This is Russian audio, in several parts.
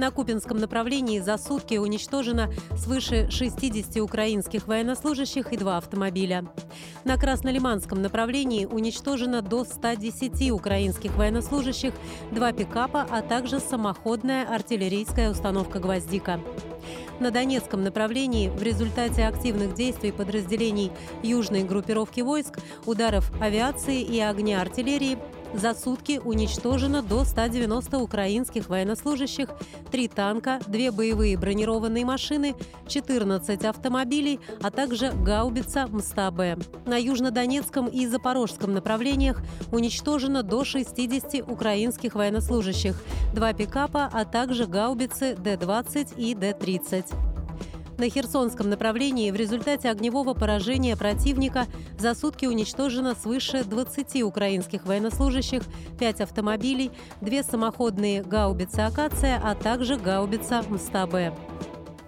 На Купинском направлении за сутки уничтожено свыше 60 украинских военнослужащих и два автомобиля. На Краснолиманском направлении уничтожено до 110 украинских военнослужащих, два пикапа, а также самоходная артиллерийская установка «Гвоздика». На Донецком направлении в результате активных действий подразделений южной группировки войск, ударов авиации и огня артиллерии за сутки уничтожено до 190 украинских военнослужащих, 3 танка, 2 боевые бронированные машины, 14 автомобилей, а также гаубица МСТА-Б. На южнодонецком и запорожском направлениях уничтожено до 60 украинских военнослужащих, 2 пикапа, а также гаубицы Д-20 и Д-30. На Херсонском направлении в результате огневого поражения противника за сутки уничтожено свыше 20 украинских военнослужащих, 5 автомобилей, 2 самоходные гаубицы «Акация», а также гаубица «Мстабе».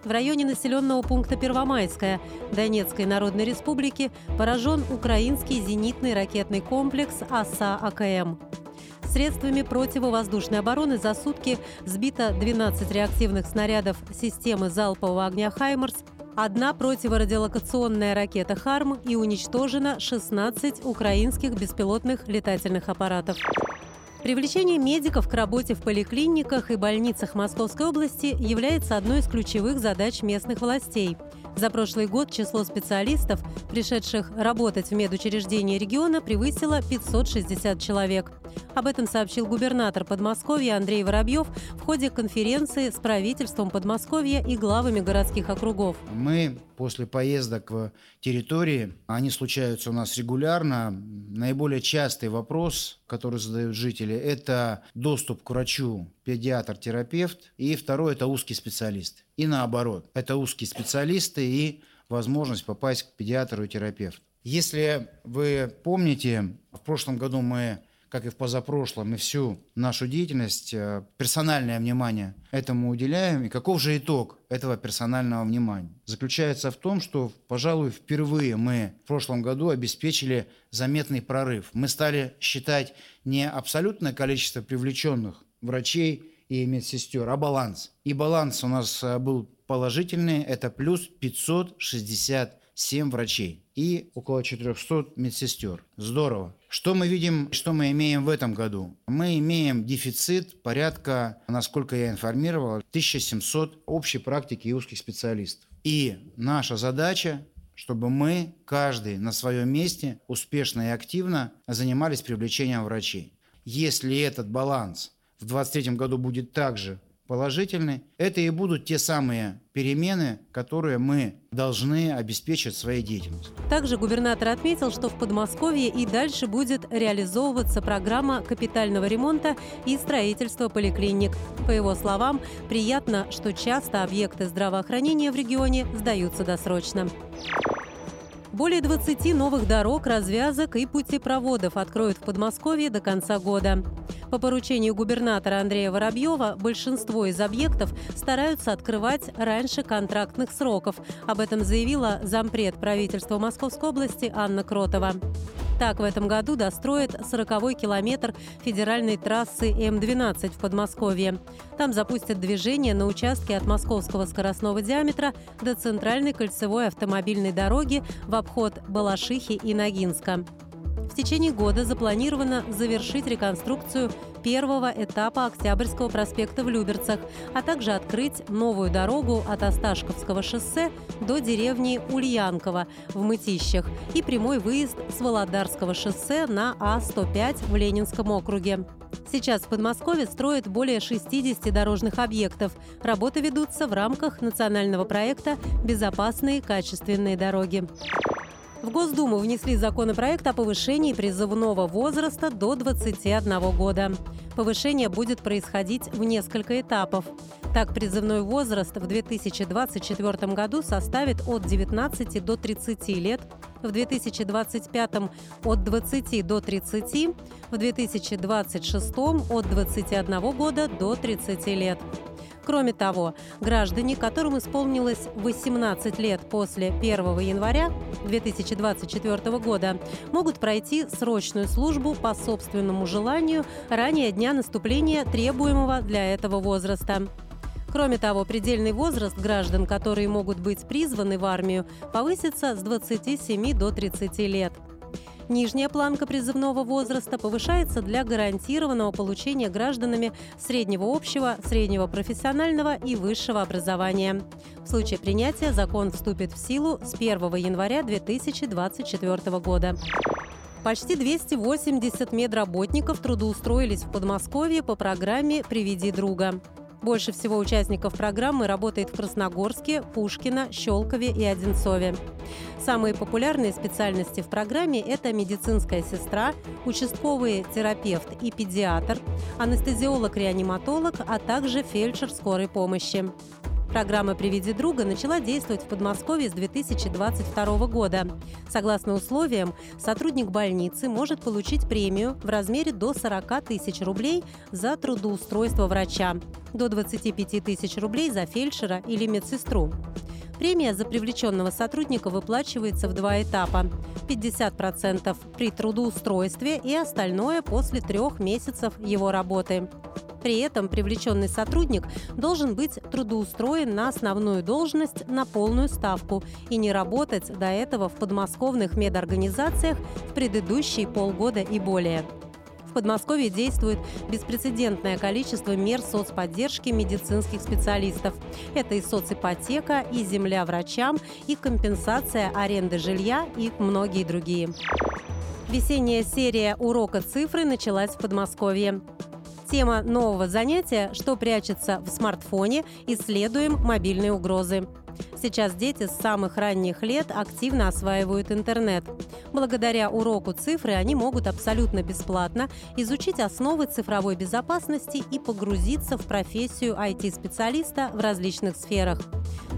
В районе населенного пункта Первомайская Донецкой Народной Республики поражен украинский зенитный ракетный комплекс АСА-АКМ. Средствами противовоздушной обороны за сутки сбито 12 реактивных снарядов системы залпового огня «Хаймерс», одна противорадиолокационная ракета «Харм» и уничтожено 16 украинских беспилотных летательных аппаратов. Привлечение медиков к работе в поликлиниках и больницах Московской области является одной из ключевых задач местных властей – за прошлый год число специалистов, пришедших работать в медучреждения региона, превысило 560 человек. Об этом сообщил губернатор Подмосковья Андрей Воробьев в ходе конференции с правительством Подмосковья и главами городских округов. Мы после поездок в территории, они случаются у нас регулярно. Наиболее частый вопрос, который задают жители, это доступ к врачу, педиатр-терапевт, и второй – это узкий специалист. И наоборот, это узкие специалисты и возможность попасть к педиатру и терапевту. Если вы помните, в прошлом году мы как и в позапрошлом, и всю нашу деятельность, э, персональное внимание этому уделяем. И каков же итог этого персонального внимания? Заключается в том, что, пожалуй, впервые мы в прошлом году обеспечили заметный прорыв. Мы стали считать не абсолютное количество привлеченных врачей и медсестер, а баланс. И баланс у нас э, был положительный, это плюс 560 7 врачей и около 400 медсестер. Здорово. Что мы видим, что мы имеем в этом году? Мы имеем дефицит порядка, насколько я информировал, 1700 общей практики и узких специалистов. И наша задача чтобы мы, каждый на своем месте, успешно и активно занимались привлечением врачей. Если этот баланс в 2023 году будет также положительны, это и будут те самые перемены, которые мы должны обеспечить своей деятельностью. Также губернатор отметил, что в Подмосковье и дальше будет реализовываться программа капитального ремонта и строительства поликлиник. По его словам, приятно, что часто объекты здравоохранения в регионе сдаются досрочно. Более 20 новых дорог, развязок и путепроводов откроют в Подмосковье до конца года. По поручению губернатора Андрея Воробьева большинство из объектов стараются открывать раньше контрактных сроков. Об этом заявила зампред правительства Московской области Анна Кротова. Так, в этом году достроят 40-й километр федеральной трассы М-12 в Подмосковье. Там запустят движение на участке от московского скоростного диаметра до центральной кольцевой автомобильной дороги в обход Балашихи и Ногинска. В течение года запланировано завершить реконструкцию первого этапа Октябрьского проспекта в Люберцах, а также открыть новую дорогу от Осташковского шоссе до деревни Ульянково в Мытищах и прямой выезд с Володарского шоссе на А-105 в Ленинском округе. Сейчас в Подмосковье строят более 60 дорожных объектов. Работы ведутся в рамках национального проекта «Безопасные качественные дороги». В Госдуму внесли законопроект о повышении призывного возраста до 21 года. Повышение будет происходить в несколько этапов. Так, призывной возраст в 2024 году составит от 19 до 30 лет, в 2025 от 20 до 30, в 2026 от 21 года до 30 лет. Кроме того, граждане, которым исполнилось 18 лет после 1 января 2024 года, могут пройти срочную службу по собственному желанию ранее дня наступления требуемого для этого возраста. Кроме того, предельный возраст граждан, которые могут быть призваны в армию, повысится с 27 до 30 лет. Нижняя планка призывного возраста повышается для гарантированного получения гражданами среднего общего, среднего профессионального и высшего образования. В случае принятия закон вступит в силу с 1 января 2024 года. Почти 280 медработников трудоустроились в Подмосковье по программе «Приведи друга». Больше всего участников программы работает в Красногорске, Пушкино, Щелкове и Одинцове. Самые популярные специальности в программе – это медицинская сестра, участковый терапевт и педиатр, анестезиолог-реаниматолог, а также фельдшер скорой помощи. Программа «Приведи друга» начала действовать в Подмосковье с 2022 года. Согласно условиям, сотрудник больницы может получить премию в размере до 40 тысяч рублей за трудоустройство врача, до 25 тысяч рублей за фельдшера или медсестру. Премия за привлеченного сотрудника выплачивается в два этапа. 50% при трудоустройстве и остальное после трех месяцев его работы. При этом привлеченный сотрудник должен быть трудоустроен на основную должность на полную ставку и не работать до этого в подмосковных медорганизациях в предыдущие полгода и более. В Подмосковье действует беспрецедентное количество мер соцподдержки медицинских специалистов. Это и соципотека, и земля врачам, и компенсация аренды жилья, и многие другие. Весенняя серия урока цифры началась в Подмосковье. Тема нового занятия «Что прячется в смартфоне? Исследуем мобильные угрозы». Сейчас дети с самых ранних лет активно осваивают интернет. Благодаря уроку цифры они могут абсолютно бесплатно изучить основы цифровой безопасности и погрузиться в профессию IT-специалиста в различных сферах.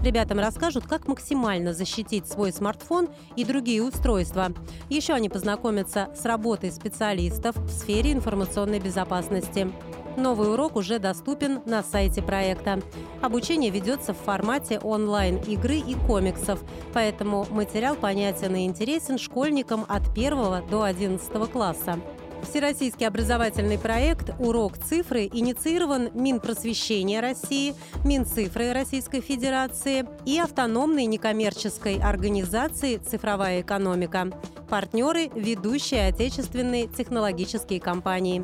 Ребятам расскажут, как максимально защитить свой смартфон и другие устройства. Еще они познакомятся с работой специалистов в сфере информационной безопасности. Новый урок уже доступен на сайте проекта. Обучение ведется в формате онлайн-игры и комиксов, поэтому материал понятен и интересен школьникам от 1 до 11 класса. Всероссийский образовательный проект «Урок цифры» инициирован Минпросвещения России, Минцифры Российской Федерации и автономной некоммерческой организации «Цифровая экономика». Партнеры – ведущие отечественные технологические компании.